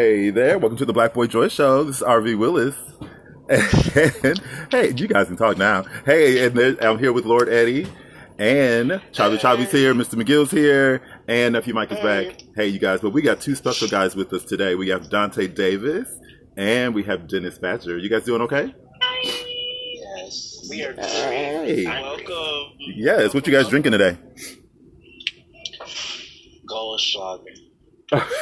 Hey there, welcome to the Black Boy Joy Show. This is RV Willis. And hey, you guys can talk now. Hey, and there, I'm here with Lord Eddie. And Chavi Chavi's here, Mr. McGill's here, and Nephew Mike is back. Hey, you guys, but we got two special guys with us today. We have Dante Davis and we have Dennis Badger. You guys doing okay? Yes. We are Hey. welcome. Yes, what you guys drinking today? Goldschlager.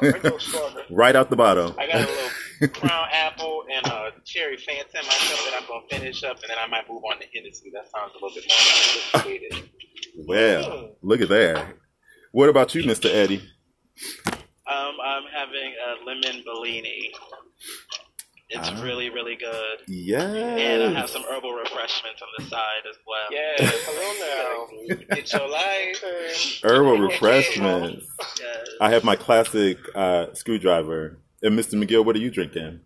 Slugger. Right out the bottle. I got a little crown apple and a cherry Fanta myself that I'm gonna finish up, and then I might move on to Hennessy. That sounds a little bit more sophisticated. Well, look at that. What about you, Mr. Eddie? Um, I'm having a lemon Bellini. It's Ah. really, really good. Yeah. And I have some herbal refreshments on the side as well. Yeah, hello now. Get your life. Herbal refreshments. Yes. I have my classic uh, screwdriver. And Mr. McGill, what are you drinking?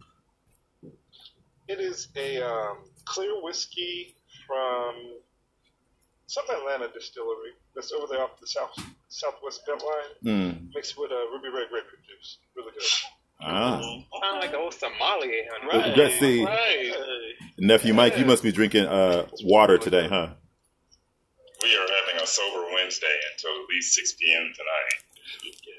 It is a um, clear whiskey from some Atlanta distillery that's over there off the south southwest Beltline, Mm. mixed with a ruby red grapefruit juice. Really good. Ah. Sound like the old Somali, Right. Let's see. Right. Nephew Mike, you must be drinking uh, water today, huh? We are having a sober Wednesday until at least 6 p.m. tonight.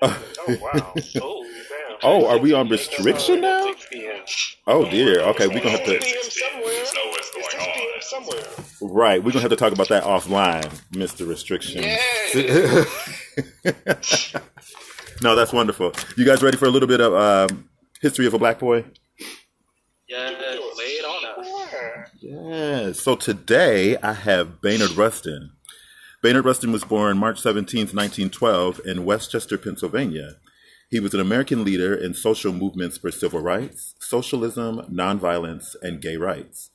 Oh wow. Oh, Damn. Oh, are we on restriction now? 6 Oh dear. Okay, we're gonna have to. p.m. somewhere. Just know what's It's going on. somewhere. Right, we're gonna have to talk about that offline, Mr. Restriction. no, that's wonderful. You guys ready for a little bit of um, history of a black boy? Yes, lay it on us. Yes. So today I have Baynard Rustin. Baynard Rustin was born March 17th, 1912, in West Chester, Pennsylvania. He was an American leader in social movements for civil rights, socialism, nonviolence, and gay rights.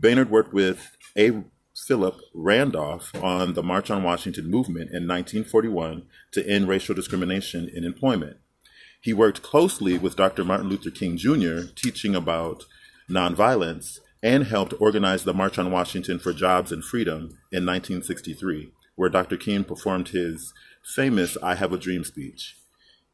Baynard worked with A. Philip Randolph on the March on Washington movement in 1941 to end racial discrimination in employment. He worked closely with Dr. Martin Luther King Jr., teaching about nonviolence, and helped organize the March on Washington for Jobs and Freedom in 1963, where Dr. King performed his famous I Have a Dream speech.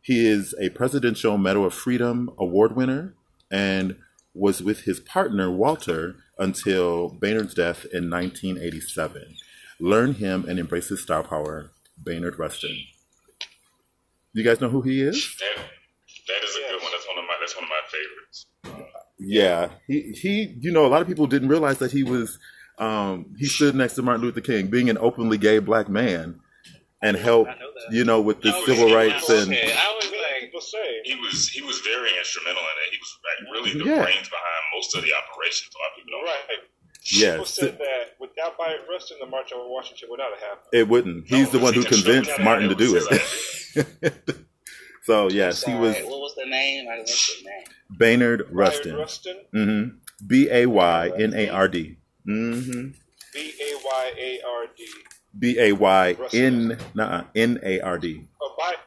He is a Presidential Medal of Freedom award winner and was with his partner Walter until Baynard's death in 1987. Learn him and embrace his star power, Baynard Rustin. You guys know who he is? That, that is a good one. That's one of my that's one of my favorites. Yeah, he he. You know, a lot of people didn't realize that he was. Um, he stood next to Martin Luther King, being an openly gay black man, and helped. Know. You know, with the Oh, civil rights and Okay, I was Many like, people say. He was he was very instrumental in it. He was like really the Yeah. brains behind most of the operations. A lot of people don't know. Right. People said that without Bayard Rustin, the March on Washington would not have happened. it wouldn't. He's the one who he can convinced Martin to do it so yes, he was What was the name? I missed the name. Baynard Bayard Rustin. Rustin, hmm B a y n a r d. Mm-hmm. B A Y A R D. B a y n nah, n a r d. Oh, by, but,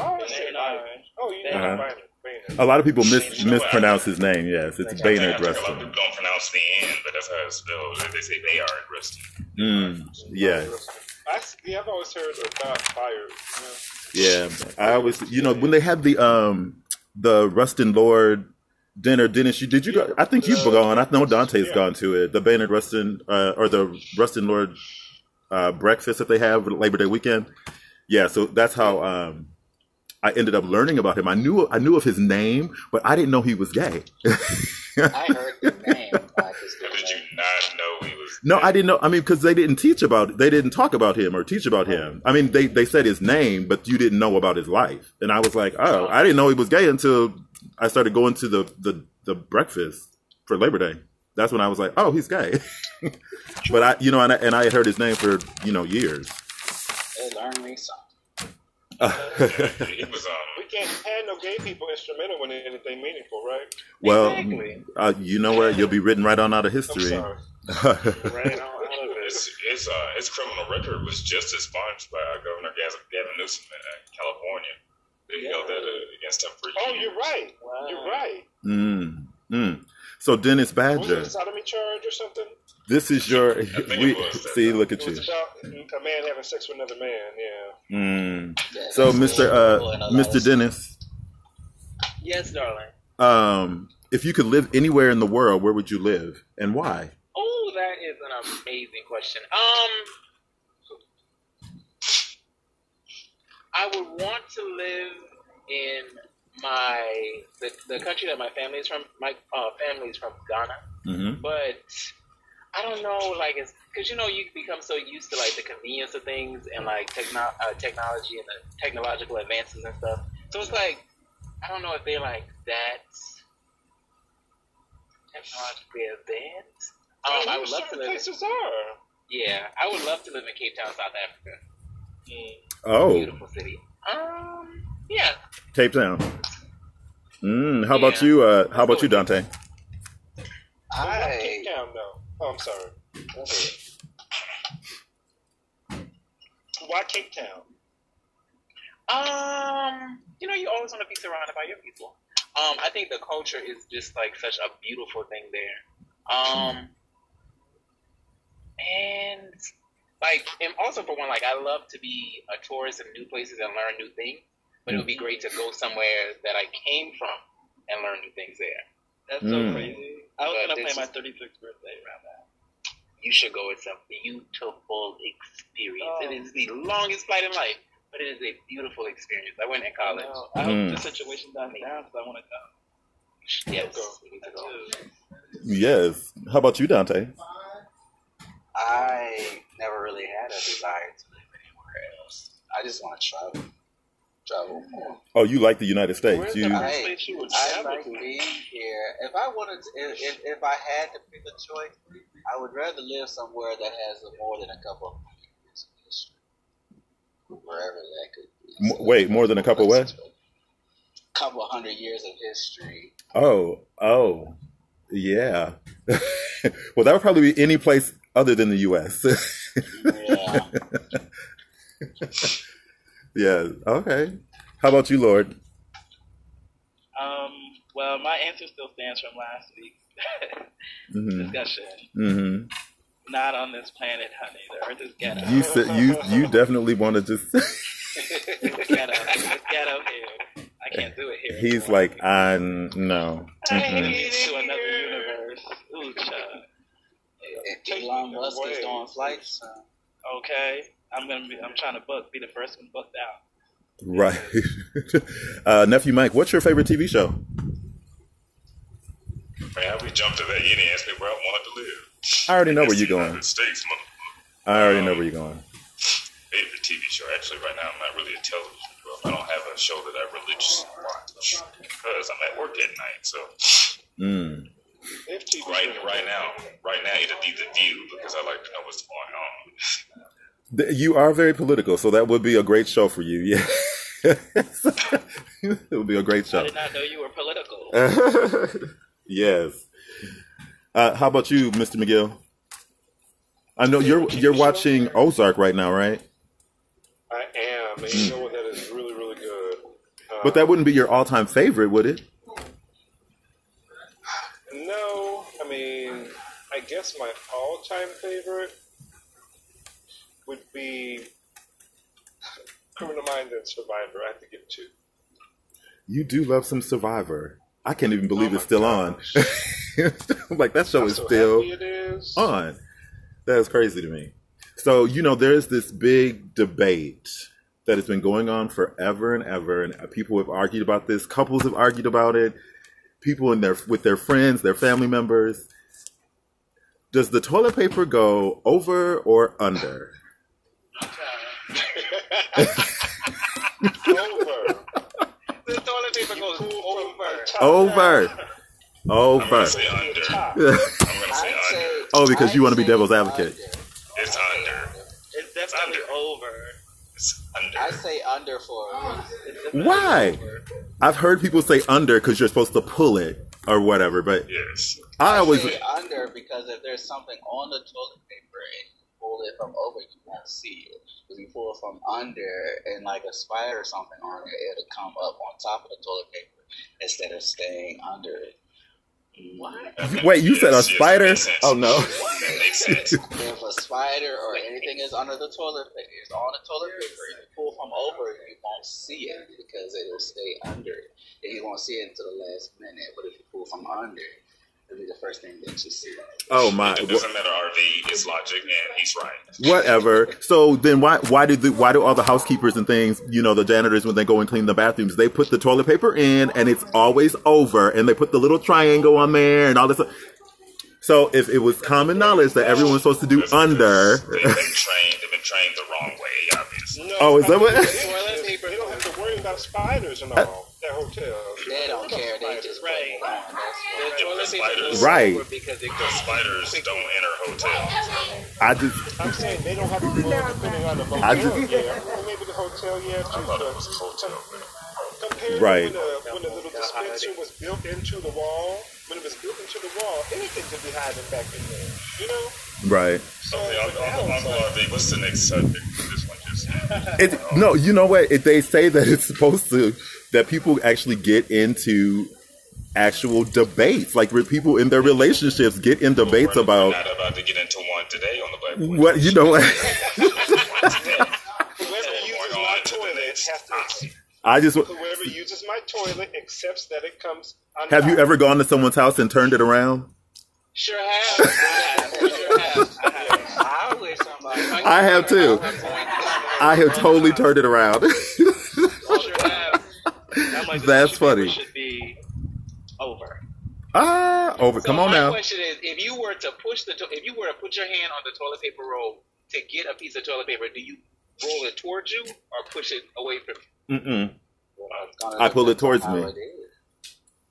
oh, I always say Baynard. Oh, you Uh-huh. Bayard. Bayard. A lot of people mis- You know what? mispronounce his name. Yes, it's I think Baynard a lot of Rustin. people don't pronounce the N, but that's how it's spelled. They say Bayard Rustin. Mm, yes. I, yeah, I've always heard about Bayard. You know? Yeah, I always, you know, when they had the um the Rustin Lorde dinner, Dennis, you did you go? I think you've gone. I know Dante's Yeah. gone to it. The Baynard Rustin uh, or the Rustin Lorde uh, breakfast that they have Labor Day weekend. Yeah, so that's how um I ended up learning about him. I knew I knew of his name, but I didn't know he was gay. I heard the name. I just didn't did you not know he was? No, I didn't know. I mean, because they didn't teach about, they didn't talk about him or teach about him. I mean, they they said his name, but you didn't know about his life. And I was like, oh, I didn't know he was gay until I started going to the the, the breakfast for Labor Day. That's when I was like, oh, he's gay. but I, you know, and I, and I had heard his name for you know years. They learned me something. He was um. We can't have no gay people instrumental in anything meaningful, right? well, Exactly. uh, you know what? You'll be written right on out of I'm history. sorry. right on out of it. His, his, uh, his criminal record was just expunged by uh, Governor Gavin, Gavin Newsom in uh, California. They held that uh, against him for Oh, years. you're right. Wow. You're right. Mm. Mm. So Dennis Was it Badger, a sodomy charge or something? This is your. We was see. Look at you. about a man having sex with another man. Yeah. Mm. Yeah, So, Mister uh, And a lot Mr. Dennis, Yes, darling. um, if you could live anywhere in the world, where would you live and why? Oh, that is an amazing question. Um, I would want to live in my the, the country that my family is from. My uh, family is from Ghana, Mm-hmm. but I don't know, like it's because you know you become so used to like the convenience of things and like techno- uh, technology and the technological advances and stuff. So it's like I don't know if they're like that technologically advanced. Um, I would love to certain live. places are. Yeah, I would love to live in Cape Town, South Africa. Oh, Beautiful city. Um, yeah. Cape Town. Mm, how about you? Uh, how about you, Dante? I I Cape Town, though. Oh, I'm sorry. Go ahead. Why Cape Town? Um, you know, you always want to be surrounded by your people. Um, I think the culture is just like such a beautiful thing there. Um, and like, and also for one, like I love to be a tourist in new places and learn new things. But it would be great to go somewhere that I came from and learn new things there. That's Mm. so crazy. I was gonna this plan my 36th birthday around that. You should go. It's a beautiful experience. Oh. It is the longest flight in life, but it is a beautiful experience. I went in college. No, I Mm. hope the situation dies down because I want to go. Yes, Go. we need to go. Too. Yes. How about you, Dante? I never really had a desire to live anywhere else. I just want to travel, travel more. Oh, you like the United States? Where's You the I- first place you would I travel like to? being here. If I wanted, to, if, if if I had to pick a choice, I would rather live somewhere that has more than a couple of years of history, wherever that could be. M- wait, more than a couple what? Couple hundred years of history. Oh, oh, yeah. well, that would probably be any place other than the U.S. Yeah. yeah. Okay. How about you, Lord? Um, well, my answer still stands from last week's hmm discussion. hmm Not on this planet, honey. The Earth is ghetto. You said you you definitely want to just. It's ghetto. It's ghetto here. I can't do it here. He's like, I no. Take Mm-mm. to another universe. Ooh, child. Elon Musk is Ways. doing flights. Uh, Okay, I'm gonna be. I'm trying to book. Be the first one booked out. Right. uh, nephew Mike, what's your favorite TV show? Man, we jumped to that. You didn't ask me where I wanted to live. I already know where you're going. States, motherfucker. I already know where you're going. favorite TV show. Actually, right now, I'm not really a television buff. I don't have a show that I religiously watch because I'm at work at night. So Mm. If TV right, right now, right now, it'll be The View because I like to know what's going on. You are very political, so that would be a great show for you. Yeah. it would be a great show. I did not know you were political. yes. Uh, how about you, Mr. McGill? I know you're you're watching Ozark right now, right? I am, and you know what? That is really, really good. Uh, But that wouldn't be your all-time favorite, would it? No, I mean, I guess my all-time favorite would be Criminal Minds and Survivor. I have to give two. You do love some Survivor. I can't even believe Oh it's still on. Like that show I'm is so still is. on. That is crazy to me. So, you know, there's this big debate that has been going on forever and ever, and people have argued about this. Couples have argued about it. People in their with their friends, their family members. Does the toilet paper go over or under? Over. The toilet paper goes over. Over. I'm Over. gonna say under. I'm gonna say under. say, Oh, because you I'd wanna be devil's advocate. under. It's under. It's definitely over. It's under. I say under for. It's Why? over. I've heard people say under because you're supposed to pull it or whatever, but Yes. I always say under because if there's something on the toilet paper and you pull it from over, you won't see it. If you pull it from under and like a spider or something on it, it'll come up on top of the toilet paper instead of staying under it. What? Wait, you said a Yes, yes, spider? Oh no. That makes sense. If a spider or anything is under the toilet paper, it's on the toilet paper, if you pull from over you won't see it because it will stay under it. And you won't see it until the last minute. But if you pull from under it, it'll be the first thing that you see. Oh my. It doesn't matter, RV. It's logic, and he's right. Whatever. So then why why do the, why do all the housekeepers and things, you know, the janitors when they go and clean the bathrooms, they put the toilet paper in and it's always over and they put the little triangle on there and all this. So if it was common knowledge that everyone's supposed to do Because- under, because They've been trained. They've been trained the wrong way, obviously. No, Oh, is that what- Toilet paper. They don't have to worry about spiders and all. Uh, That hotel. They don't care. They just put Right. it The what. toilet the paper spiders- Right. Because it The spiders don't enter hotels. I just I'm saying they don't have to go depending on the hotel. I just- yeah, or maybe the hotel. Yeah, I thought it was a hotel. compared Right. to when the, when the little dispenser was built into the wall. When it was built into the wall, anything could be hiding back in there. You know. right. So Okay, Uncle, Uncle, it's Uncle like- RV, what's the next subject this one? Just It, no, you know what? If they say that it's supposed to, that people actually get into actual debates, like where people in their relationships get in debates We're about not about to get into one today on the Black Boy. what you know. what? One today. Whoever Going uses on my to the toilet next has to. topic. I just Whoever uses my toilet accepts that it comes. have you ever gone to someone's house and turned it around? Sure have. sure have. I have. I wish somebody. I have too. I have totally turned it around. Sure like, That's funny. Should be over. ah, over. So Come on my now. question is, if you were to push the, to- if you were to put your hand on the toilet paper roll to get a piece of toilet paper, do you roll it towards you or push it away from you? Mm-mm. Gonna I pull it towards me. it is.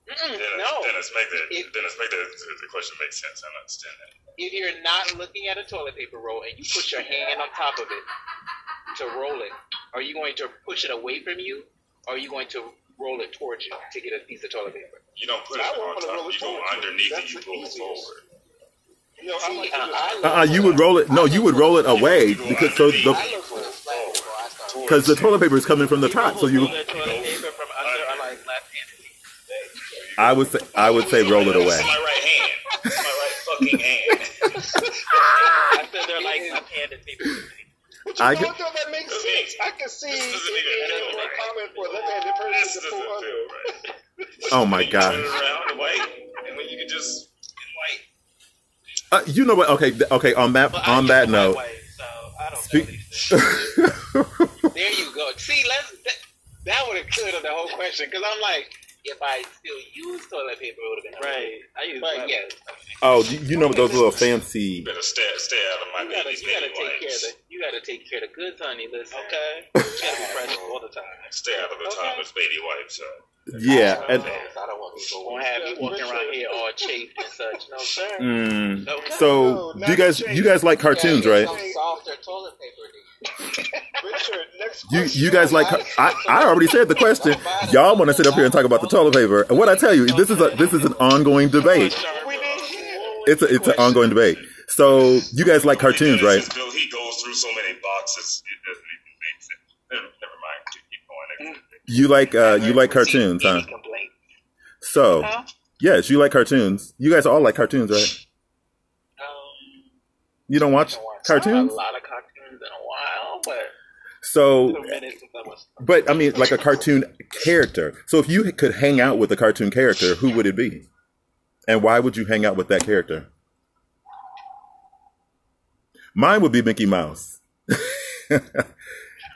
Dennis, no. Dennis, make that. It- Dennis, make that. The question make sense. I understand that. If you're not looking at a toilet paper roll and you put your hand on top of it to roll it, are you going to push it away from you, or are you going to roll it towards you to get a piece of toilet paper? You don't put it on top. it You go underneath That's and you the it forward. You know, I like to uh, Uh, you would roll it. No, you would roll it away because so the look for the flat before I start. because the toilet paper is coming from the top. So you, roll the toilet paper from under, or like left-handed. I would say, I would say roll it away. my right hand. My right fucking hand. I said they're like left-handed people. But you I know get- what. That makes sense. I can see This if doesn't even if feel a right. comment for a left-handed This person to pull under. right. Oh my You turn god. around white, and then you can just white. Uh, you know what? Okay, okay. On that But on use that note, way, so I don't know speak- these things. There you go. See, let's that, that would have cleared up the whole question because I'm like, if I still use toilet paper, it would have been Right. I use But that. yes, oh, you, you know those little fancy. You better stay, stay out of my you gotta, baby's you gotta take care of the, you gotta take care of the goods, honey. Listen, Okay. You gotta be fresh all the time. Stay out of the Okay. Thomas baby wipes. Yeah, and I don't want people won't have you walking around here all chafed and such. No sir. mm, Okay. so No, you guys you guys like cartoons, right? Softer toilet paper. Richard, next You question. you guys like? I, I already said the question. Y'all want to sit up here and talk about the toilet paper? And what I tell you, this is a this is an ongoing debate. We didn't hear. It's a, it's an ongoing debate. So you guys like cartoons, right? He goes through so many boxes, it doesn't even make sense. Never, never mind. Keep, keep going. You like uh you like cartoons, huh? So Huh? yes, you like cartoons. You guys all like cartoons, right? Um, You don't watch I watched cartoons? A lot of cartoons in a while, but So, two minutes since I was. but I mean, like a cartoon character. So if you could hang out with a cartoon character, who would it be? And why would you hang out with that character? Mine would be Mickey Mouse.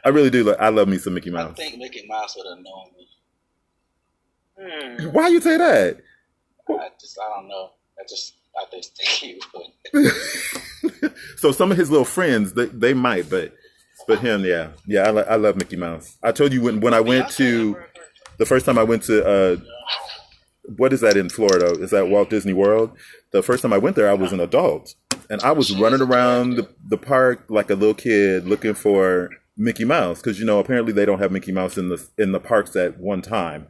I really do. Like, I love me some Mickey Mouse. I think Mickey Mouse would have known me. Hmm. Why you say that? I just, I don't know. I just, I just think he would. so some of his little friends, they, they might, but but him, yeah, yeah. I, I love Mickey Mouse. I told you when when I went to the first time I went to uh, what is that in Florida? Is that Walt Disney World? The first time I went there, I was an adult, and I was running around the, the park like a little kid looking for Mickey Mouse because you know apparently they don't have Mickey Mouse in the in the parks at one time.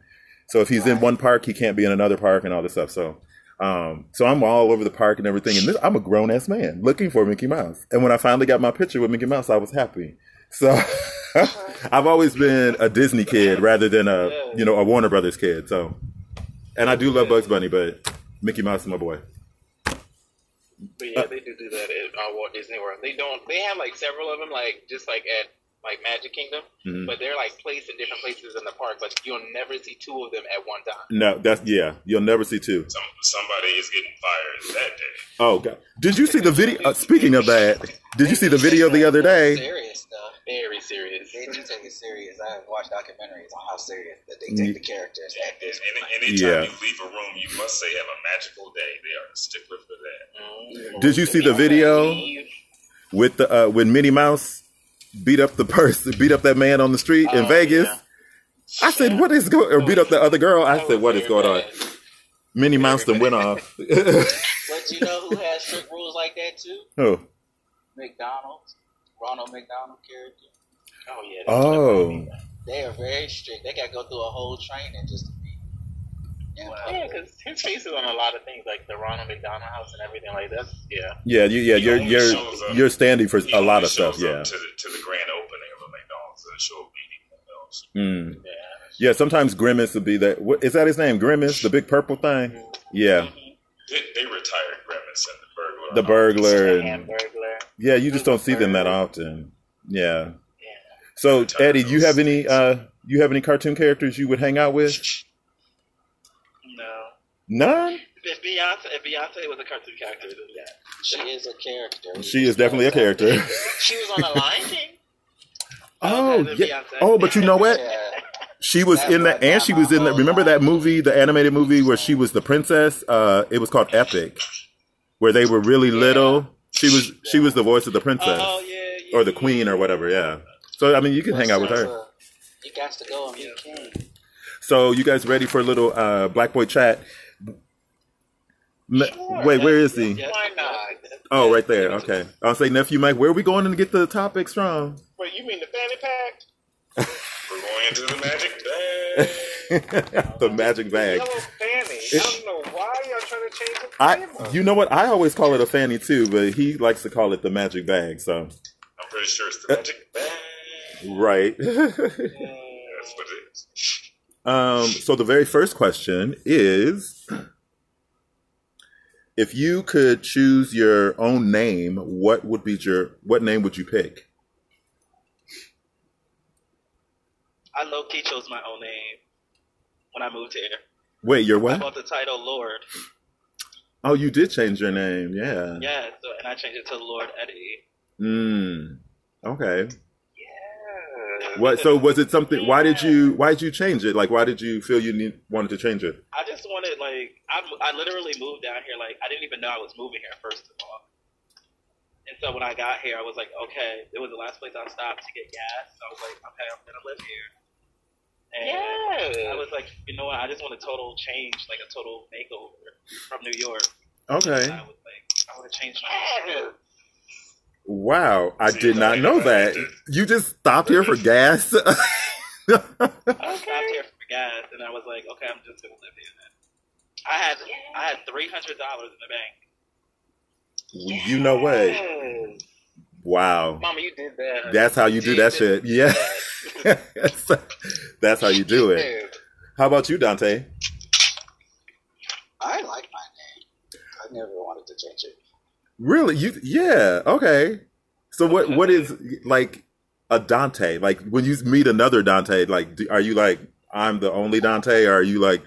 So if he's in one park, he can't be in another park and all this stuff. So. Um, so I'm all over the park and everything, and this, I'm a grown ass man looking for Mickey Mouse. And when I finally got my picture with Mickey Mouse, I was happy. So, I've always been a Disney kid rather than a you know a Warner Brothers kid. So, and I do love Bugs Bunny, but Mickey Mouse is my boy. But yeah, they do do that at uh, Walt Disney World. They don't. They have like several of them, like just like at like Magic Kingdom, Mhm. but they're like placed in different places in the park. But you'll never see two of them at one time. No, that's yeah. You'll never see two. Some, somebody is getting fired that day. Oh God! Did you see the video? Uh, speaking of that, did you see the video the other day? Serious stuff. Very serious. They do take it serious. I have watched documentaries on how serious that they take the characters at this. Any, anytime Yeah. you leave a room, you must say have a magical day. They are a stickler for that. Mm. Did you see the video with the uh, when Minnie Mouse beat up the person, beat up that man on the street in Oh, Vegas? yeah. I said, "What is going?" Or beat up the other girl. I said, "What is going on?" bad. Minnie Mouse then went off. But you know who has strict rules like that too? oh, McDonald's. Ronald McDonald character. Oh yeah. oh, They are very strict. They got to go through a whole training just to be. in Yeah, public. because his face is on a lot of things, like the Ronald McDonald House and everything like that. Yeah. yeah, you, yeah. He You're you're you're standing for He a lot of stuff. Yeah. To the, to the grand opening of a McDonald's and show up eating else. Mm. Yeah. Yeah, sometimes Grimace would be that. What, is that his name? Grimace, the big purple thing. Yeah, They, they retired Grimace and the burglar. the burglar. And, Hamburglar. yeah, you just don't see them that often. Yeah. So Eddie, you have any? uh You have any cartoon characters you would hang out with? No. None. If Beyonce, if Beyonce was a cartoon character, then yeah. She is a character. She is definitely a character. She was on the Lion King. Oh yeah. Oh, but you know what? Yeah. She was That's in the what and she was in the. whole Remember that movie, the animated movie where she was the princess? Uh It was called Epic, where they were really little. She was she was the voice of the princess Oh yeah, yeah. or the queen or whatever. Yeah. So I mean, you can hang out with her. You got to go and meet King. So you guys ready for a little uh, black boy chat? Me- Wait, where is he? Yes. Why not? Oh, right there. Okay. I'll say nephew Mike. Where are we going to get the topics from? Wait, you mean the fanny pack? We're going into the magic bag. the magic bag. Yellow fanny. I don't know why y'all trying to change it. I, Emma. you know what? I always call it a fanny too, but he likes to call it the magic bag. So, I'm pretty sure it's the magic bag. right. That's what it is. um. So the very first question is, if you could choose your own name, what would be your what name would you pick? I low key chose my own name when I moved here. Wait, your I what? bought the title Lord. Oh, you did change your name. Yeah. Yeah, so and I changed it to Lord Eddie. Mm. Okay. Yeah. What? So was it something? Why did you? Why did you change it? Like, why did you feel you need, wanted to change it? I just wanted like I I literally moved down here like I didn't even know I was moving here first of all. And so when I got here, I was like, okay, it was the last place I stopped to get gas. So I was like, okay, I'm gonna live here. And Yeah. I was like, you know what? I just want a total change, like a total makeover from New York. Okay. I was like, I want to change my name. Wow, I See, did not know that. did. You just stopped here for gas. I stopped here for gas, and I was like, okay, I'm just gonna live here. Then. I had I had three hundred dollars in the bank. you know what? Yes. Wow. Mama, you did that. That's how you do that shit. Yeah. That's how you do it. How about you, Dante? I like my name. I never wanted to change it. Really? You? Yeah. Okay. So what? What is like a Dante? Like when you meet another Dante, like do, are you like I'm the only Dante, or are you like?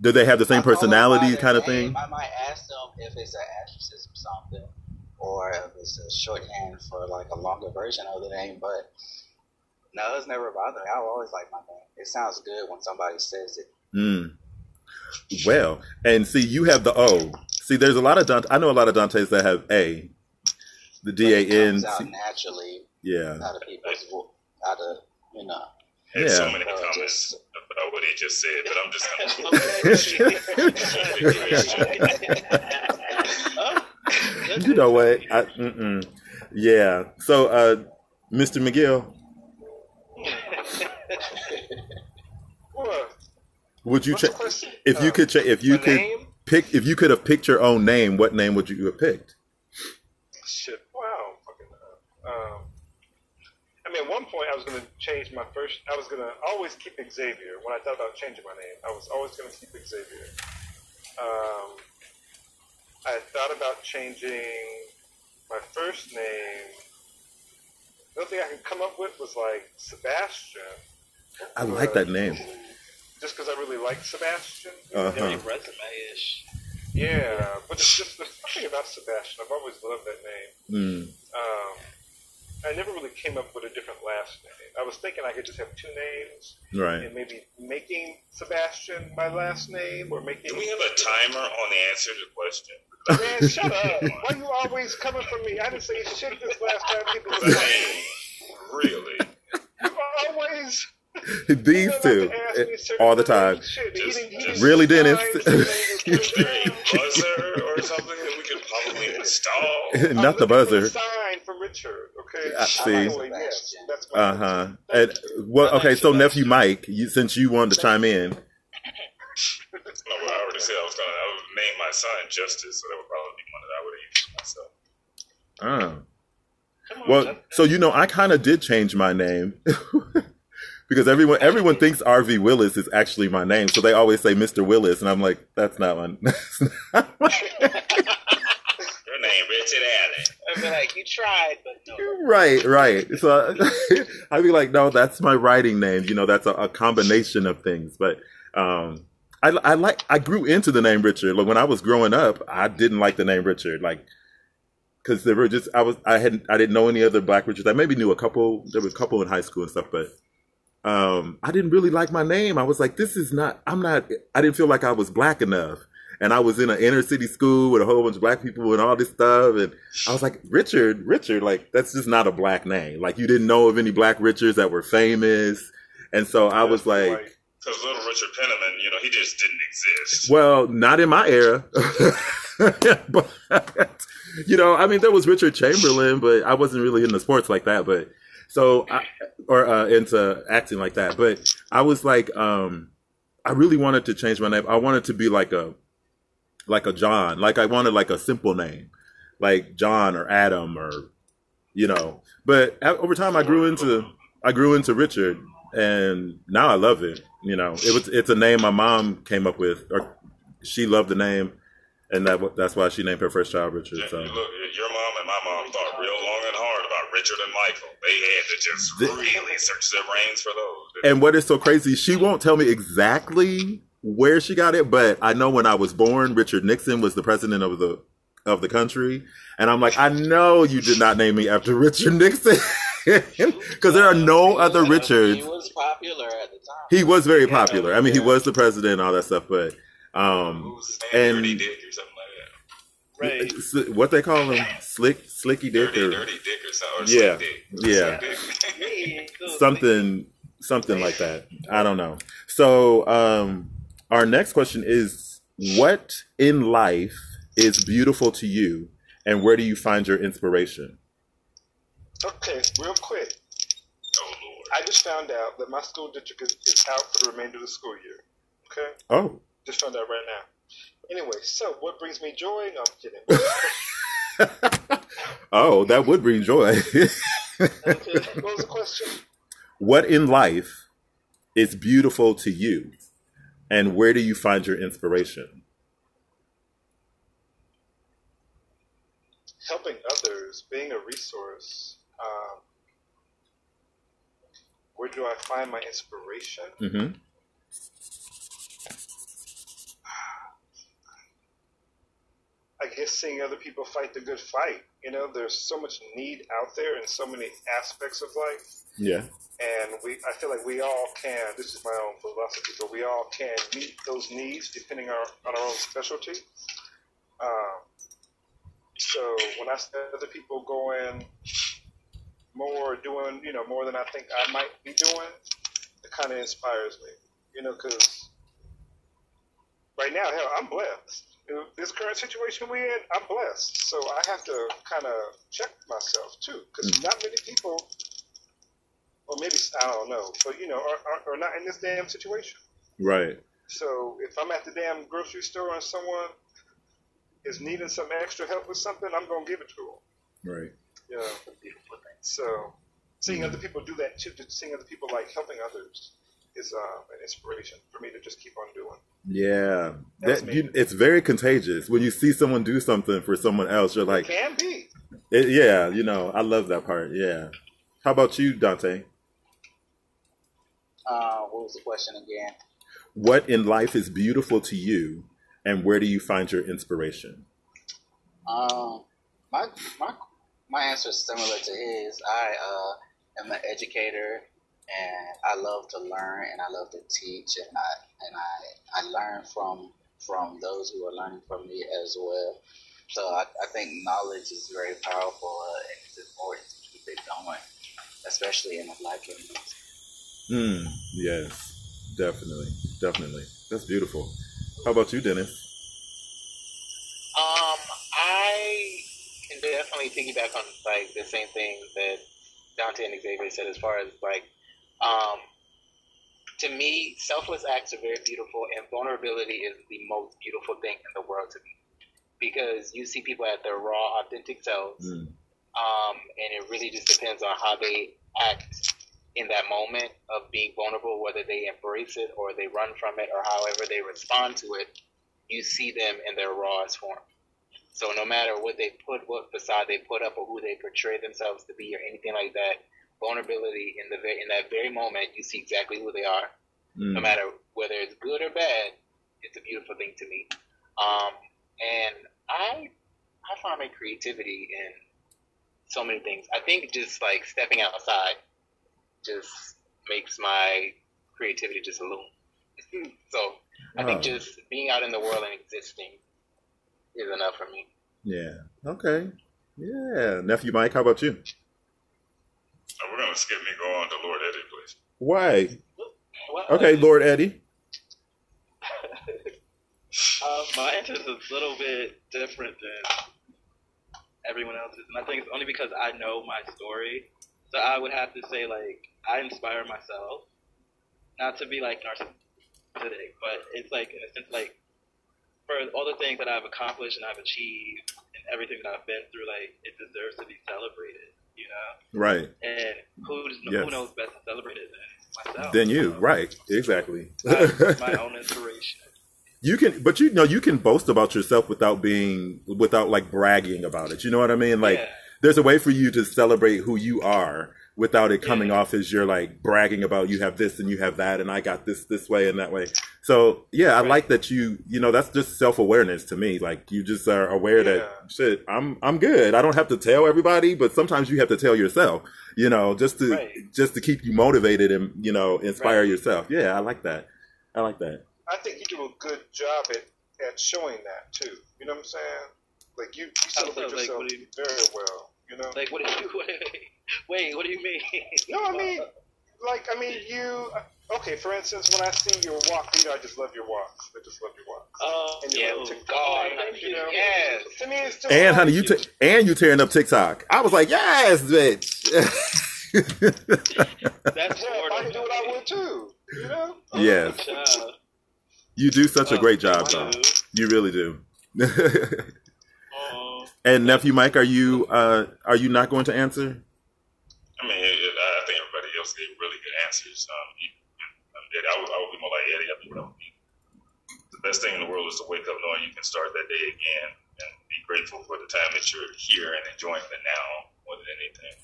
Do they have the same I personality kind of name. thing? I might ask them if it's an asterisk or something, or if it's a shorthand for like a longer version of the name. But no, it's never bothered me. I always like my name. It sounds good when somebody says it. Mm. Well, and see, you have the O. See, there's a lot of Dante. I know a lot of Dantes that have A, the But D A it N. comes out naturally Yeah. out of people's vo- out of you know. Had so many uh, comments just- about what he just said, but I'm just gonna. you know what? I, mm-mm. Yeah. So, uh, Mr. McGill, What? would you check if you could check if you could name? Pick if you could have picked your own name? What name would you have picked? Shit. Wow. Fucking. Um. I mean, at one point, I was going to change my first. I was going to always keep Xavier. When I thought about changing my name, I was always going to keep Xavier. Um, I thought about changing my first name. The only thing I could come up with was like Sebastian, I like that name. Just because I really like Sebastian. Uh Very huh. resume-ish. Yeah, but it's just there's something about Sebastian. I've always loved that name. Mm. Um, I never really came up with a different last name. I was thinking I could just have two names Right. and maybe making Sebastian my last name or making. Do we have a timer on the answer to the question? Man, shut up! Why are you always coming for me? I didn't say shit this last time. People I really? you are always These two, eh, all the time. Just- Really, Dennis? Is there a buzzer or something that we could probably install? Not the buzzer. Sign for Richard. Okay. I see. Anyway, yes, Uh huh. And well, okay. So nephew Mike, you, since you wanted to chime in, No, well, I already said I was gonna. I would name my son Justice, so that would probably be one that I would have used myself. uh, on, well, Justin. so you know, I kind of did change my name because everyone everyone thinks RV Willis is actually my name, so they always say Mr. Willis, and I'm like, that's not my. That's not my Your name, Richard Allen. I'd be like, you tried, but no. right, right. So I'd be like, no, that's my writing name. You know, that's a, a combination of things. But um, I, I like, I grew into the name Richard. Like when I was growing up, I didn't like the name Richard, like because there were just I was I hadn't I didn't know any other Black Richards. I maybe knew a couple. There were a couple in high school and stuff, but. Um, I didn't really like my name. I was like, this is not, I'm not, I didn't feel like I was black enough. And I was in an inner city school with a whole bunch of black people and all this stuff. And I was like, Richard, Richard, like that's just not a black name. Like you didn't know of any black Richards that were famous. And so I was like, Because little Richard Penniman, you know, he just didn't exist. well, not in my era. but, you know, I mean, there was Richard Chamberlain, but I wasn't really into sports like that. But so, I, or uh, into acting like that. But I was like, um, I really wanted to change my name. I wanted to be like a, like a John. Like I wanted like a simple name, like John or Adam or, you know. But over time, I grew into, I grew into Richard, and now I love it. You know, it was it's a name my mom came up with, or she loved the name, and that that's why she named her first child Richard. So look, your mom and my mom thought real long and hard about Richard and Michael. They had to just The- really search their brains for those. And what is so crazy, she won't tell me exactly where she got it, but I know when I was born, Richard Nixon was the president of the of the country, and I'm like, I know you did not name me after Richard Nixon, because there are no other Richards. He was popular at the time. He was very popular. I mean, he was the president, and all that stuff, but um, Who's his and- Dirty Dick or something like Right. what they call him, slick, slicky that. dick, Dirty, or Dirty Dick or something. Or Yeah, Slick Dick. yeah. Dick. Something something like that i don't know so um our next question is what in life is beautiful to you and where do you find your inspiration Okay, real quick. Oh Lord. I just found out that my school district is, is out for the remainder of the school year. Okay? oh Just found out right now. Anyway, so what brings me joy? No, I'm kidding. oh that would bring joy what was the question? what in life is beautiful to you and where do you find your inspiration Helping others, being a resource. Um, where do I find my inspiration? hmm I guess seeing other people fight the good fight. You know, there's so much need out there in so many aspects of life. yeah and we I feel like we all can. This is my own philosophy, but we all can meet those needs depending on, on our own specialty. Um, so when I see other people going more, doing you know more than I think I might be doing, it kind of inspires me. You know, because right now, hell, I'm blessed. This current situation we're in, I'm blessed. So I have to kind of check myself too, because mm. not many people or maybe I don't know, but you know, are, are, are not in this damn situation. right So if I'm at the damn grocery store and someone is needing some extra help with something, I'm gonna give it to them. right You know. So seeing other people do that too, seeing other people like helping others is um, an inspiration for me to just keep on doing. Yeah, That's that you, it's very contagious when you see someone do something for someone else. You're like, Can be. it, yeah, you know, I love that part. Yeah. How about you, Dante? Uh, what was the question again? What in life is beautiful to you, and where do you find your inspiration? Um, my my my answer is similar to his. I uh, am an educator, and I love to learn, and I love to teach, and I and I I learn from from those who are learning from me as well. So I, I think knowledge is very powerful, uh, and it's important to keep it going, especially in a black community. Mm, yes, definitely, definitely. That's beautiful. How about you, Dennis? Um, I can definitely piggyback on like the same thing that Dante and Xavier said as far as like, um, to me, selfless acts are very beautiful, and vulnerability is the most beautiful thing in the world to me because you see people at their raw, authentic selves, Mm, um, and it really just depends on how they act in that moment of being vulnerable, whether they embrace it or they run from it, or however they respond to it. You see them in their rawest form. So no matter what they put, what facade they put up, or who they portray themselves to be, or anything like that, vulnerability in the ve- in that very moment, you see exactly who they are. No mm, matter whether it's good or bad, it's a beautiful thing to me. Um, and I I find my creativity in so many things. I think just like stepping outside just makes my creativity just loom. so I think Oh. just being out in the world and existing is enough for me. yeah. Okay. Yeah. Nephew Mike, how about you? We're gonna skip me. Go on to Lord Eddie, please. Why? Well, Okay, Lord Eddie. Uh, my answer is a little bit different than everyone else's, and I think it's only because I know my story. So I would have to say, like, I inspire myself, not to be like narcissistic, but it's like in a sense, like, for all the things that I've accomplished and I've achieved, and everything that I've been through, like, it deserves to be celebrated, you know. Right. And who's Yes. who knows best to celebrate it than myself? Then you. So Right. Exactly. My own inspiration. You can, but you know, you can boast about yourself without being, without like bragging about it. You know what I mean? Like, Yeah. there's a way for you to celebrate who you are without it coming off as you're like bragging about you have this and you have that and I got this this way and that way. So yeah, I Right. like that you, you know, that's just self awareness to me. Like you just are aware Yeah. that shit, I'm I'm good. I don't have to tell everybody, but sometimes you have to tell yourself. You know, just to Right. just to keep you motivated and you know inspire Right. yourself. Yeah, I like that. I like that. I think you do a good job at, at showing that too. You know what I'm saying? Like you, you celebrate so, like, yourself you- very well. You know? Like, what do you? What, wait, what do you mean? no, I mean, like I mean you. Okay, for instance, when I see your walk, you know, I just love your walks. I just love your walks. Oh, And Yeah, little oh, TikTok, God, you know? yes. To me, it's just And like- honey, you ta- and you tearing up TikTok. I was like, yes, bitch. That's Yeah, I could do what I would too. You know? yes, you do such a oh, great job, though. you. You really do. And nephew Mike, are you uh, are you not going to answer? I mean, it, it, I think everybody else gave really good answers. Um, Eddie, I would, I would be more like Eddie. I think would be the best thing in the world is to wake up knowing you can start that day again and be grateful for the time that you're here and enjoying the now more than anything.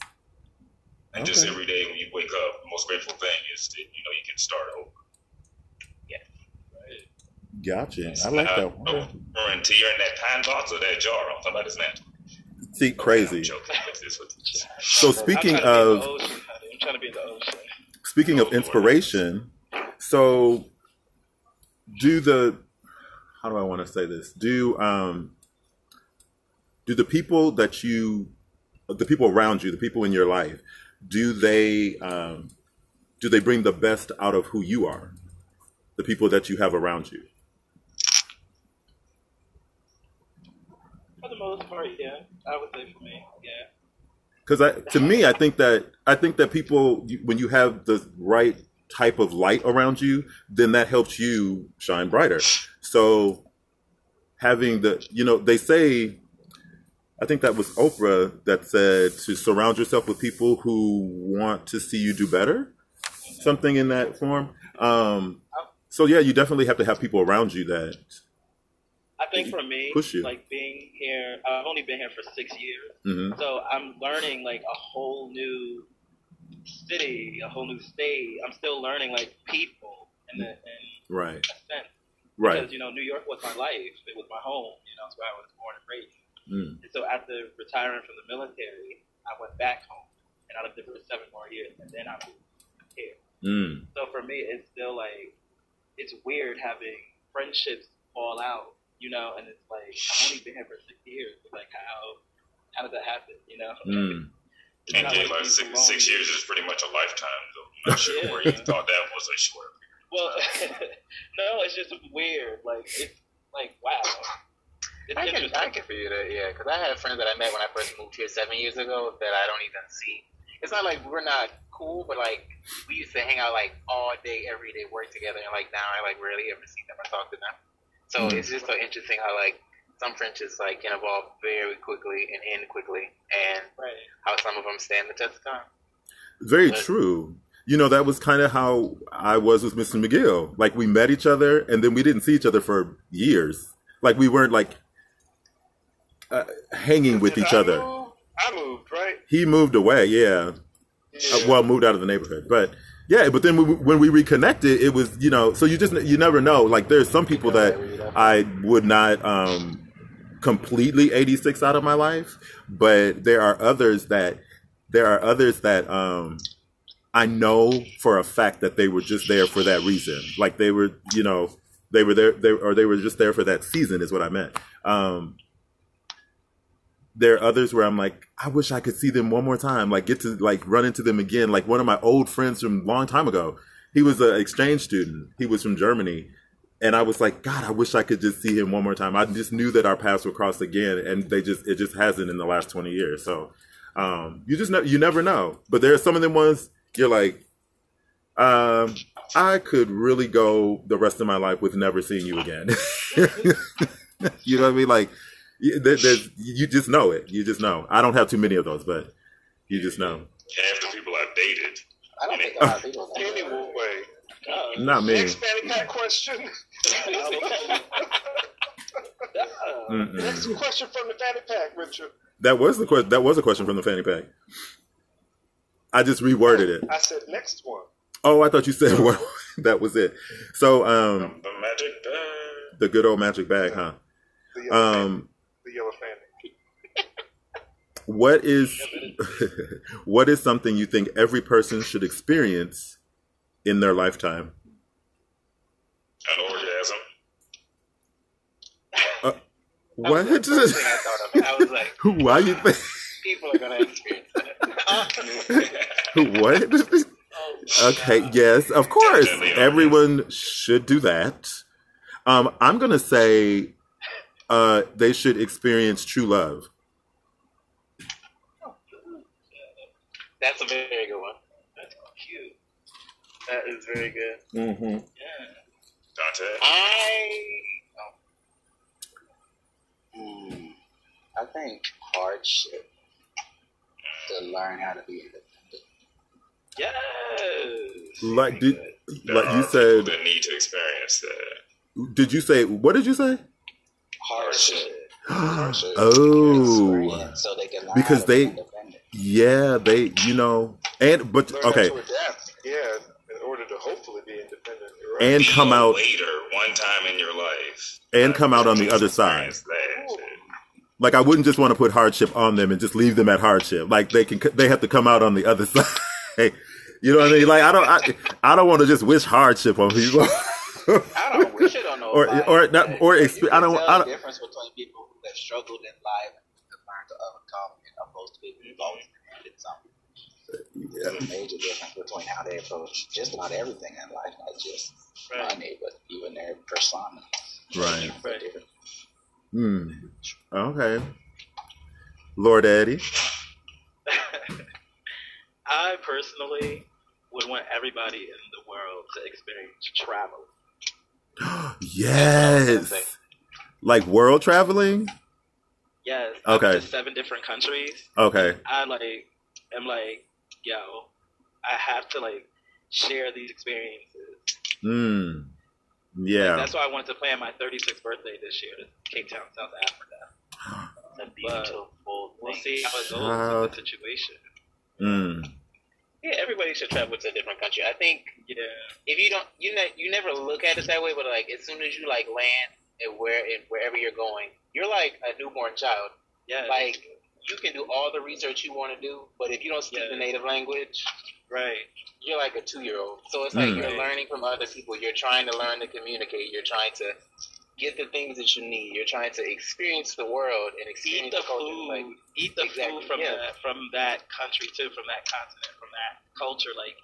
And just every day when you wake up, the most grateful thing is that you know you can start over. Gotcha. I like that one. Or into you're in that pine box or that jar. I'm talking about this natural. See, crazy. joking. This is what- So speaking trying to be in of the ocean, honey. I'm trying to be the ocean. speaking of inspiration, so do the how do I want to say this? Do um do the people that you the people around you, the people in your life, do they um do they bring the best out of who you are? The people that you have around you. For the most part, yeah. I would say for me, yeah. because I, to me, I think that I think that people, when you have the right type of light around you, then that helps you shine brighter. So having the, you know, they say I think that was Oprah that said to surround yourself with people who want to see you do better, something in that form. Um, so yeah, you definitely have to have people around you that. I think for me, like being here, I've only been here for six years, hmm so I'm learning like a whole new city, a whole new state. I'm still learning like people in, the, in Right, a sense. right. Because you know, New York was my life. It was my home. You know, it's where I was born and raised. Mm. And so after retiring from the military, I went back home, and I lived there for seven more years, and then I moved here. Mm. So for me, it's still like it's weird having friendships fall out, you know, and it's like I've only been here for six years. It's like how how did that happen, you know? Mm. It's And not like like six, six years is pretty much a lifetime. Though. I'm not sure Yeah. where you thought that was a short. period. Well, no, it's just weird. Like it's like wow. It's I can interesting. I can feel that, yeah, because I had friends that I met when I first moved here seven years ago that I don't even see. It's not like we're not cool, but like we used to hang out like all day, every day, work together, and like now I like rarely ever see them or talk to them. So Mm. it's just so interesting how like some friendships like can evolve very quickly and end quickly, and right. how some of them stand the test of time. Very But- true. You know, that was kind of how I was with Mr. McGill. Like we met each other and then we didn't see each other for years. Like we weren't like uh, hanging with each I other. Move? I moved, right? He moved away, yeah. Yeah. Uh, well, moved out of the neighborhood, but yeah. But then we, when we reconnected, it was you know. So you just you never know. Like there's some people that I would not um, completely 86 out of my life, but there are others that there are others that um, I know for a fact that they were just there for that reason. Like they were, you know, they were there, they, or they were just there for that season. Is what I meant. Um, there are others where I'm like, I wish I could see them one more time, like get to like run into them again. Like one of my old friends from a long time ago. He was an exchange student. He was from Germany. And I was like, God, I wish I could just see him one more time. I just knew that our paths would cross again, and they just it just hasn't in the last twenty years. So um, you just ne- you never know. But there are some of them ones you're like, um, I could really go the rest of my life with never seeing you again. you know what I mean? Like there's you just know it. You just know. I don't have too many of those, but you just know. Half the people I've dated. I don't think a lot of people. Anyway, Uh, Not me. next Fanny Pack question. Mm-mm. next question from the Fanny Pack, Richard. That was the question. That was a question from the fanny pack. I just reworded it. I said next one. Oh, I thought you said well, that was it. So, um, The magic bag. the good old magic bag, huh? The yellow, fanny, Um, the yellow Fanny. what is what is something you think every person should experience in their lifetime? An orgasm. What? That was thing I thought of. I was like, Why you think? people are gonna experience that. what? Oh, Okay, yes, of course. Everyone should do that. Um, I'm gonna say uh, they should experience true love. That's a very good one. That's cute. That is very good. Mm-hmm. Yeah. Dante. I. Oh. Hmm. I think hardship to learn how to be independent. Yes. Like did like you said? that need to experience that. Did you say what did you say? Hardship. Hardship. oh, so they can Because how to be they- independent. yeah, they you know, and but Learn okay. Yeah, in order to hopefully be independent. Right. and Be come out later one time in your life. and come out on the other side. Experience That shit. Like I wouldn't just want to put hardship on them and just leave them at hardship. Like they can, they have to come out on the other side. Hey, you know what I mean? Like I don't, I, I don't want to just wish hardship on people. I don't wish it on Or- nobody. or not- but or you expe- can I don't- I the don't- difference between people who have struggled in life and learn to overcome it, opposed to people who've always demanded something. There's a major difference between how they approach just about everything in life, not just Right. money, but even their persona. right. Right. Hmm. Okay. Lord Eddie. I personally would want everybody in the world to experience travel. Yes. Like world traveling. Yes. Okay. to seven different countries. Okay. I like am like, yo, I have to like share these experiences. Mm. Yeah. That's why I wanted to plan my 36th birthday this year to Cape Town, South Africa. A beautiful We'll see how it goes with the situation. Mm. Yeah, everybody should travel to a different country. I think Yeah. if you don't, you ne- you never look at it that way, but like as soon as you like land and where and wherever you're going, you're like a newborn child. Yeah. Like you can do all the research you want to do, but if you don't speak Yeah. the native language, right. you're like a two year old. So it's like Mm. you're Right. learning from other people. You're trying to learn to communicate. You're trying to get the things that you need. You're trying to experience the world and Eat the the culture. food. Like eat the Exactly, food from yeah. that from that country too, from that continent, from that culture. Like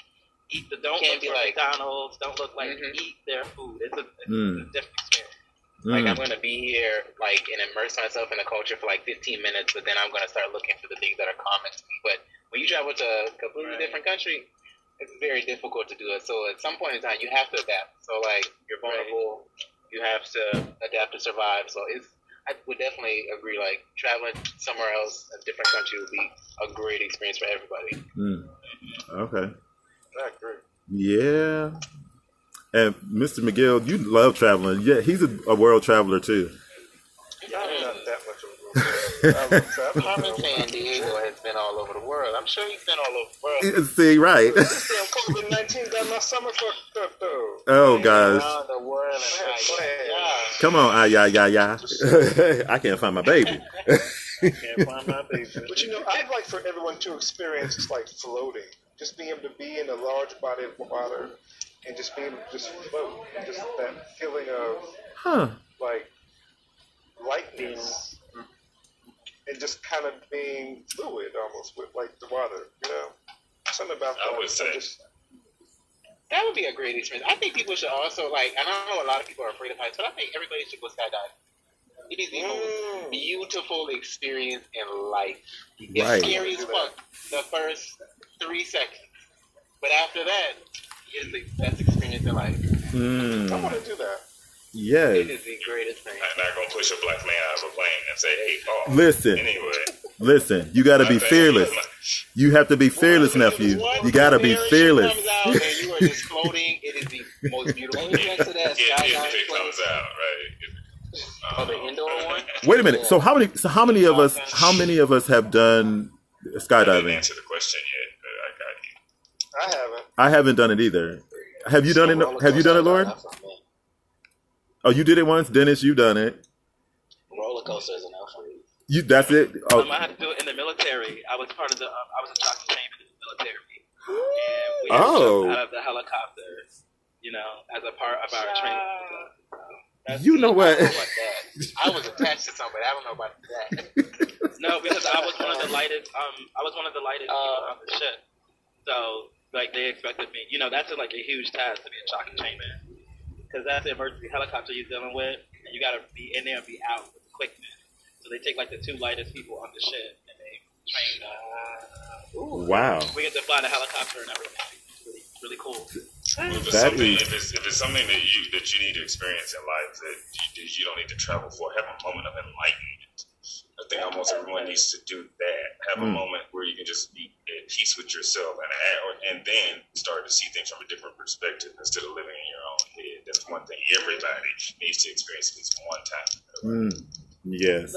eat the don't look be like- McDonald's. Don't look like Mhm. eat their food. It's a, it's Mm. a different experience. Like I'm Mm. gonna be here, like, and immerse myself in the culture for like 15 minutes, but then I'm gonna start looking for the things that are common to me. But when you travel to a completely Right. different country, it's very difficult to do it. So at some point in time, you have to adapt. So like, you're vulnerable. You have to adapt to survive. So it's. I would definitely agree. Like traveling somewhere else, a different country, would be a great experience for everybody. Mm. Okay. I agree. Yeah. And Mr. McGill, you love traveling. Yeah, he's a, a world traveler too. I'm Carmen San Diego has been all over the world. I'm sure he's been all over the world. See, right. COVID 19 got my summer fucked up. Oh gosh. Around the world and I had like, plans. yeah. Come on, ah, yeah, yeah, yeah. I can't find my baby. Can't find my baby. But you know, I'd like for everyone to experience just like floating, just being able to be in a large body of water and just being able to just float, just that feeling of Huh. like lightness and just kind of being fluid almost with like the water, you know. Something about that. I that. would say. just, That would be a great experience. I think people should also like. I don't know a lot of people are afraid of heights, but I think everybody should go skydiving. It is the most Mm. beautiful experience in life. It's Right. scary as fuck the first three seconds, but after that, it's the best experience in life. I Mm. want to do that. It Yes. is the greatest thing. I'm not gonna push a black man out of a plane and say, "Hey, oh." Listen, Anyway, listen. You got to be fearless. You have to be fearless, nephew. You got to be fearless. Comes out and you are just floating. It is the most beautiful. When you went to that If, if skydiving it comes out, right? Oh, the indoor one. Wait a minute. So how many? So how many of us? How many of us have done I didn't skydiving? answer the question yet. But I got you. I haven't. I haven't done it either. Have you done it? Have you done it, Lauren? Oh, you did it once, Dennis. You've done it. Roller coaster is enough for me. You. That's it. Um, Oh, I had to do it in the military. I was part of the. Um, I was a jockey chamber in the military, and we had Oh. out of the helicopter. You know, as a part of our training. That's- You know what? I, don't know about that. I was attached to somebody. I don't know about that. No, because I was one of the lightest. Um, I was one of the lightest people Uh, on the ship. So, like, they expected me. You know, that's a, like a huge task to be a jockey chamber, because that's the emergency helicopter you're dealing with, and you got to be in there and be out with quickness. So they take like the two lightest people on the ship, and they train uh, them. wow. We get to fly the helicopter and everything. It's really, really cool. If it's, That something, is- if, it's, if it's something that you that you need to experience in life that you, that you don't need to travel for, have a moment of enlightenment. I think almost everyone needs to do that. Have a Mm. moment where you can just be at peace with yourself and and then start to see things from a different perspective instead of living in your own head. That's one thing everybody needs to experience at least one time. Mm, yes.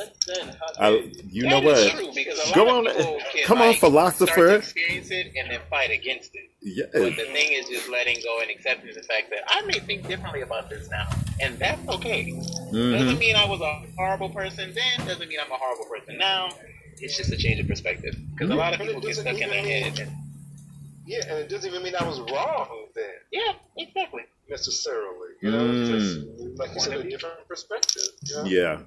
I, you know what? true because a lot Go on. Come on, like, Start philosopher. experience it and then fight against it. But the thing is just letting go and accepting the fact that I may think differently about this now, and that's okay. hmm Doesn't mean I was a horrible person then. Doesn't mean I'm a horrible person now. It's just a change of perspective because a lot of people get doesn't stuck in their even head. And, Yeah, and it doesn't even mean I was wrong then, yeah, exactly. necessarily. You know, Mm. just, like you said, a different perspective. You know? Yeah.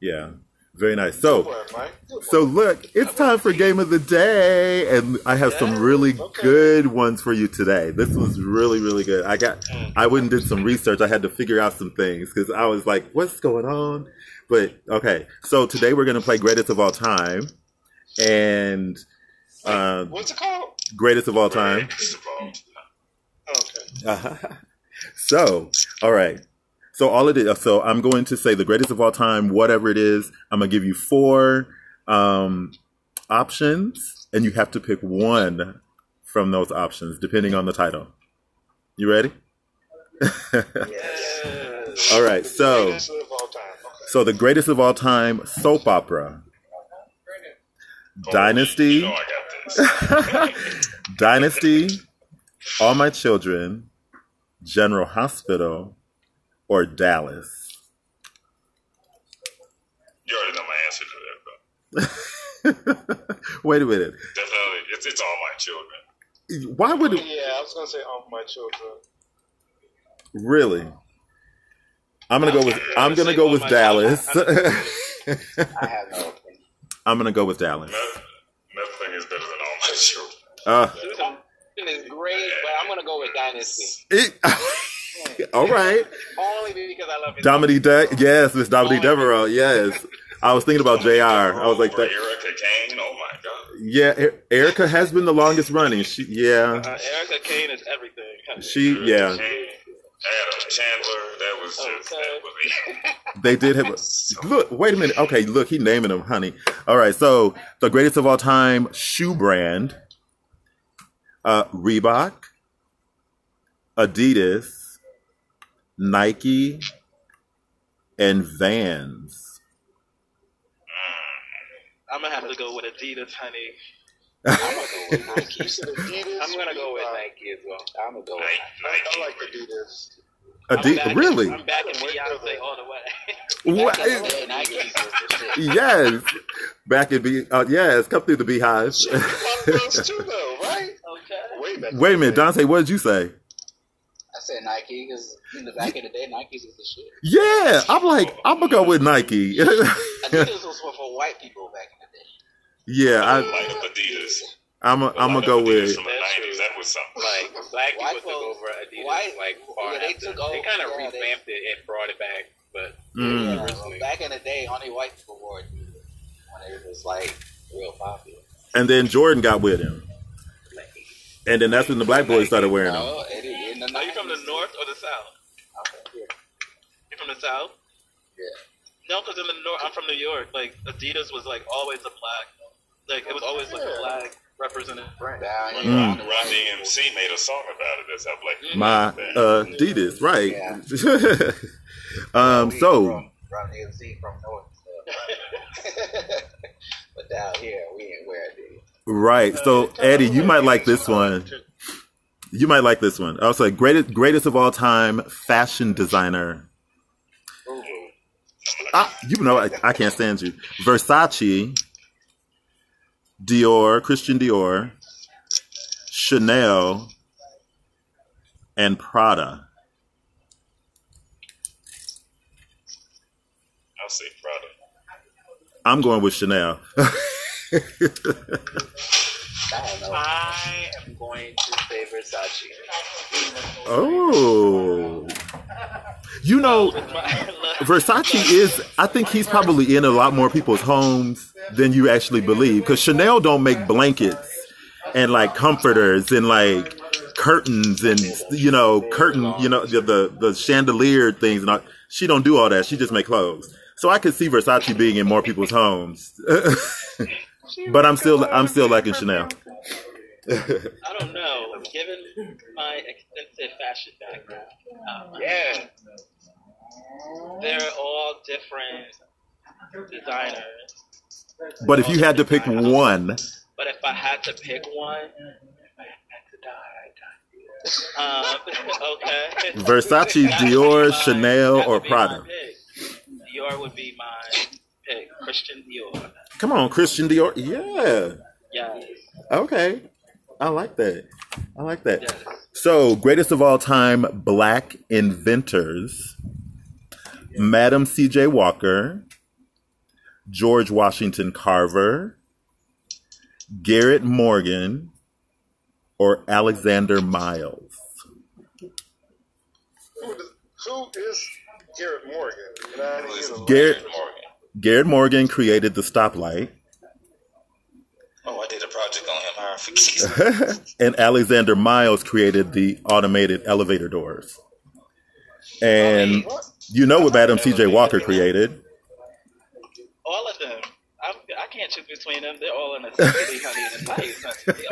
Yeah. Very nice. So, one, so look, it's time for game of the day, and I have some really okay. good ones for you today. This was really, really good. I got, I went and did some research. I had to figure out some things because I was like, "What's going on?" But okay, so today we're gonna play greatest of all time, and uh, What's it called? greatest of all time. First of all, Okay. so, all right. So all of it. So I'm going to say the greatest of all time, whatever it is. I'm gonna give you four um, options, and you have to pick one from those options, depending on the title. You ready? Yes. all right. So. Of all. Okay. So the greatest of all time soap opera. Oh, Dynasty. You know I got this. Dynasty, All My Children, General Hospital, or Dallas. You already know my answer to that, bro. Wait a minute. Definitely, it's, it's all my children. Why would Yeah, I was gonna say all my children. really? I'm gonna go with I'm gonna go with Dallas. I have no opinion. I'm gonna go with Dallas. Nothing is better than all my children. Uh, Susan is great, but I'm gonna go with Dynasty it- all right, only because I love his Dominique. De- yes, Miss Dominique Deveraux. Yes, I was thinking about J.R. I was like that. Erica Kane. Oh my god. Yeah, E- Erica has been the longest running. She, yeah, Uh, Erica Kane is everything. she, Erica yeah, Kane, Adam Chandler. That was just Okay. that was they did have. A, look, wait a minute. Okay, look, he naming them, honey. All right, so the greatest of all time shoe brand: uh, Reebok, Adidas, Nike, and Vans. I'm gonna have to go with Adidas, honey. I'm gonna go with Nike. Adidas. I'm gonna go with Nike as well. I'm gonna go with Nike. Nike. I like Adidas. I'm back- really? I'm back in Beyonce all the way. What? The day, Nike was the shit. Yes, back in be uh, yes, come through the BeyHive. Pop those too, though, right? Okay. Way back. Wait a minute, Dante, what did you say? I said Nike because in the back of the day, Nikes was the shit. Yeah, I'm like, I'm gonna go with Nike. Adidas was for, for white people back in the day. yeah, I, light up Adidas. I'm a, I'm gonna go Adidas with. from the '90s. That was something. Like black people White took over Adidas white- like far yeah, they after. took They over, kind of yeah, they- revamped it and brought it back, but Mm. Yeah, originally. well, back in the day, only white people wore Adidas when it was like real popular. And then Jordan got with him, and then that's when the black boys started wearing them. No, it, in the Are you from the north or the south? Okay, yeah. You from the south? Yeah. No, because in the north, I'm from New York. Like Adidas was like always a black, like it was always like a black represented brand. Down Run, here, Mm. on Run DMC made a song about it. That's how black people My uh, Adidas, right? Yeah. um, so from, from DMC from north. So. but down here, we ain't wear Adidas. Right. So Eddie, you might like this one. You might like this one. I was like, greatest greatest of all time fashion designer. Ah, you know, I, I can't stand you. Versace, Dior, Christian Dior, Chanel, and Prada. I'll say Prada. I'm going with Chanel. I am going to oh. You know, Versace is, I think he's probably in a lot more people's homes than you actually believe. Because Chanel don't make blankets and like comforters and like curtains and, you know, curtain, you know, the, the, the chandelier things. And all. She don't do all that. She just make clothes. So I could see Versace being in more people's homes. but I'm still, I'm still liking Chanel. I don't know. Given my extensive fashion background, um, Yeah. they're all different designers. But if you had to pick one, But if I had to pick one, um, okay. Versace, Dior, would be my- Chanel, or would Prada? Dior would be my pick. Christian Dior. come on, Christian Dior. Yeah. Yes. Okay. I like that. I like that. Yes. So, greatest of all time black inventors Madam C.J. Walker, George Washington Carver, Garrett Morgan, or Alexander Miles. Who, who is Garrett Morgan? And I didn't hear the Garrett Morgan. Garrett Morgan created the stoplight, Oh, I did a project on him. I forget. and Alexander Miles created the automated elevator doors. And What? You know what Madam C.J. Walker created. All of them. I'm, I can't choose between them. They're all in the city, honey, and nice. honey.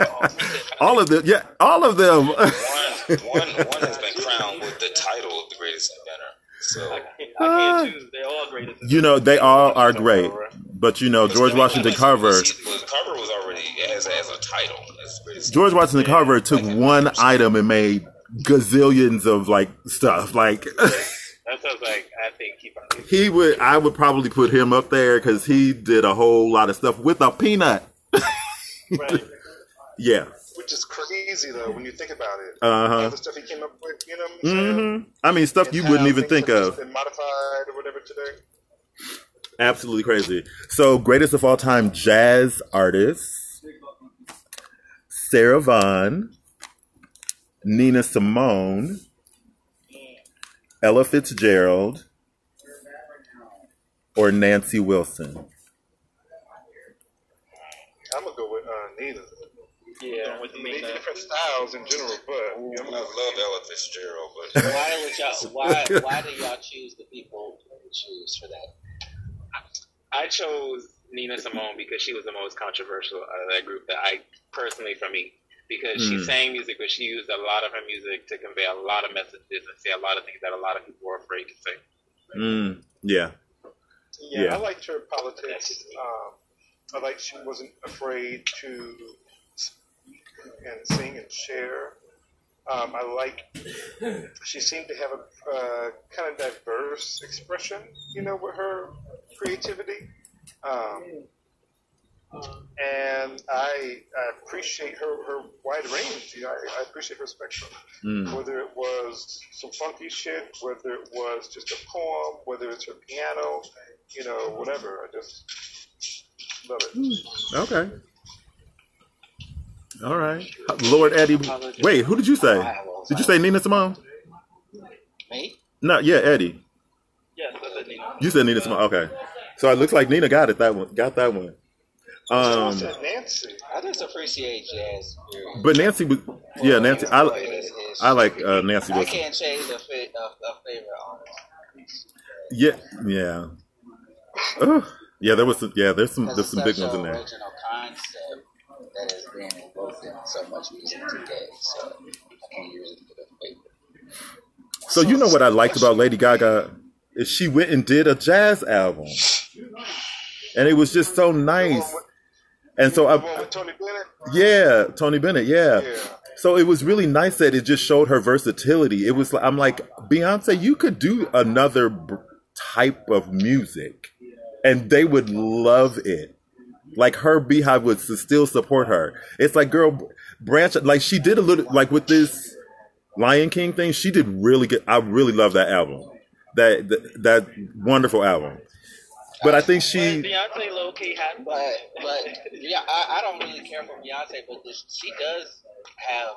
All- of them, yeah, all of them. One, one, one has been crowned with the title of the greatest. So I can't, I can't ah. choose. They're all great. you know, they all are great. But you know, George Washington Carver, Was, was, Carver was already as as a title as the. George Washington Carver took one item and made gazillions of like stuff. Like That sounds like I think keep on. he would, I would probably put him up there because he did a whole lot of stuff with a peanut. Right. Yeah. Which is crazy though when you think about it. Uh-huh. All the stuff he came up with, you know what I'm saying? hmm I mean, stuff And you wouldn't even think of. Been modified or whatever today. Absolutely crazy. So, greatest of all time jazz artists Sarah Vaughan, Nina Simone, Ella Fitzgerald, or Nancy Wilson. I'm gonna go with uh, Nina. Yeah. with They me. need different styles in general, but you know, I love Ella Fitzgerald, but Why would y'all? Why? Why do y'all choose the people you choose for that? I chose Nina Simone because she was the most controversial out of that group that I personally for me because she Mm. sang music, but she used a lot of her music to convey a lot of messages and say a lot of things that a lot of people were afraid to say. Mm, yeah. yeah, Yeah. I liked her politics. Um, I liked she wasn't afraid to speak and sing and share. Um, I like she seemed to have a uh, kind of diverse expression, you know, with her creativity. Um, and I, I appreciate her, her wide range. You know, I, I appreciate her spectrum. Mm. Whether it was some funky shit, whether it was just a poem, whether it's her piano, you know, whatever. I just love it. Okay. All right. Lord Eddie. Wait, who did you say? Did you say Nina Simone? Me? No, yeah, Eddie. Yes, Nina. You said Nina Simone. Okay. So it looks like Nina got it. That one got that one. I Um, said Nancy. I just appreciate jazz. Period. but Nancy was. Yeah, Nancy. I I like uh, Nancy I can't change a, a, a favorite artist. Yeah, yeah. Ugh. yeah, there was. Some, yeah, there's some. There's some big ones in there. original concept that has been invoked in so much music today. So I can't use it for the favorite. So you know what I liked about Lady Gaga is she went and did a jazz album, and it was just so nice. And so I, Tony yeah, Tony Bennett, yeah. Yeah. So it was really nice that it just showed her versatility. It was I'm like Beyonce, you could do another type of music, and they would love it. Like her BeyHive would still support her. It's like girl, branch like she did a little like with this Lion King thing. She did really good. I really love that album. That that, that wonderful album. But I think she Beyonce low key had But but yeah, I, I don't really care for Beyonce, but this, she does have.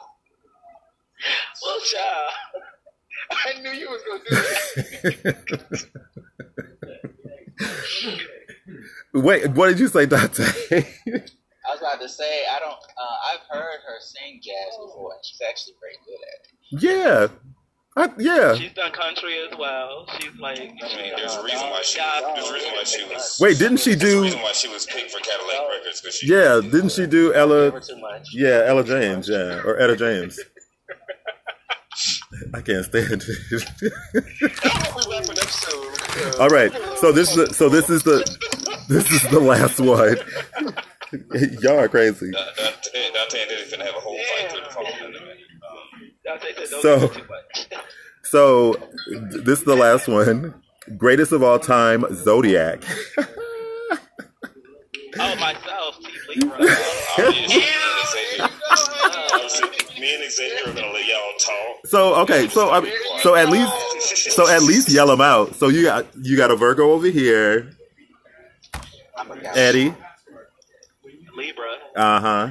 well, child. I knew you was gonna do that. wait. What did you say, Dante? I was about to say I don't. Uh, I've heard her sing jazz before, and she's actually very good at it. yeah, I, yeah. She's done country as well. She's like, I mean, there's a reason why she there's a reason why she was Wait, didn't she there's a do? reason why she was picked for Cadillac Records because she Yeah, didn't she do Ella? Too much. Yeah, Ella James. Yeah, or Etta James. I can't stand it. All right, so this is the, so this is the this is the last one. Y'all are crazy. Da- Dante, Dante and Diddy finna have a whole fight through the phone in a minute. Dante So- do too much. So this is the last one. Greatest of all time, Zodiac. Oh, myself, T. Me and Xavier, obviously, me and Xavier are gonna let y'all talk. So okay, so I, so at least so at least yell them out. So you got you got a Virgo over here, I'm a guy. Eddie. Libra. Uh huh.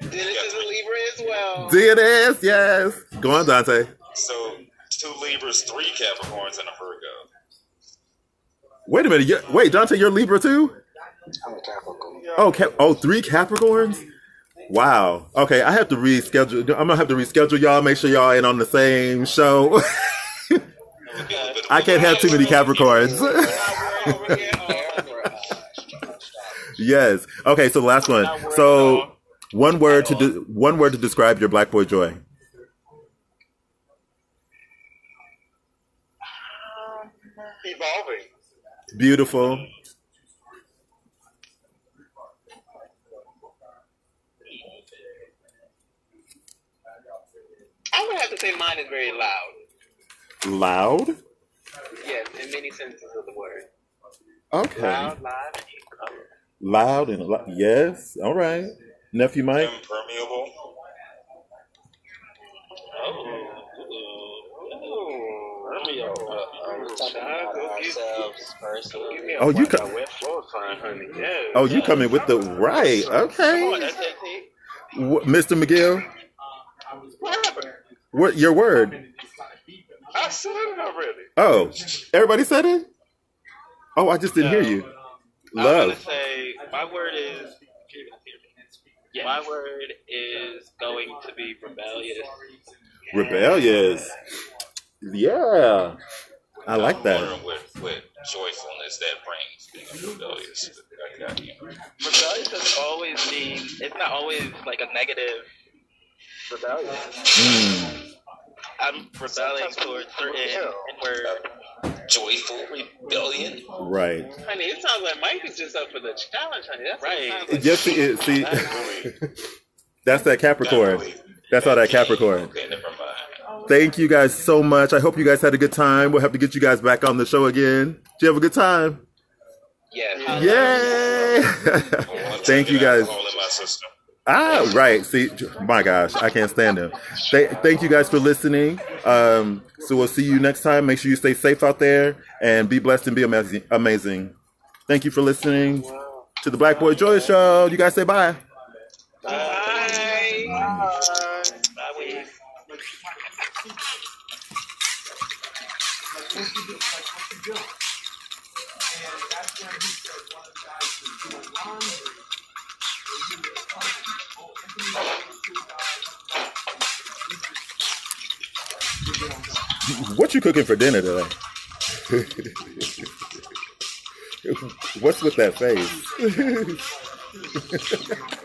Dennis is a Libra as well. DNS, yes. Go on, Dante. So two Libras, three Capricorns, and a Virgo. Wait a minute. you wait, Dante, you're Libra too? I'm a Capricorn. Oh, Cap- oh, three Capricorns. Wow. Okay, I have to reschedule. I'm gonna have to reschedule y'all. Make sure y'all ain't on the same show. I can't have too many Capricorns. Yes. Okay. So the last one. So one word to de- one word to describe your black boy joy. Evolving. Beautiful. I would have to say mine is very loud. Loud. Yes, in many senses of the word. Okay. Loud, loud, and in color. Loud and lo- yes. All right. Nephew Mike. Impermeable. ourselves personally. Oh, you come. Wet floor fine, honey. Yeah. Oh, you coming with the right? Okay. Wh- Mr. McGill. What your word? I said it already. Oh, everybody said it. Oh, I just didn't hear you. I'm gonna Love. say my word is. My word is going to be rebellious. Rebellious. Yeah. I like I'm that. wondering what, what joyfulness that brings being rebellious. I. Rebellious doesn't always mean. It's not always like a negative rebellion. Mm. I'm rebelling towards certain inward. Joyful rebellion. Right. Honey, it sounds like Mike is just up for the challenge, honey. That's Right. sounds like. Yes, it is. See, that's that Capricorn. That's all that Capricorn. Okay. Thank you guys so much. I hope you guys had a good time. We'll have to get you guys back on the show again. Did you have a good time? Yes. Yay! One Thank time you get guys. Ah, right. See, my gosh, I can't stand him. Th- thank you guys for listening. Um, so we'll see you next time. Make sure you stay safe out there and be blessed and be amazing. Amazing. Thank you for listening to the Black Boy Joy Show. You guys say bye. Bye. Bye, we. What you cooking for dinner today? What's with that face?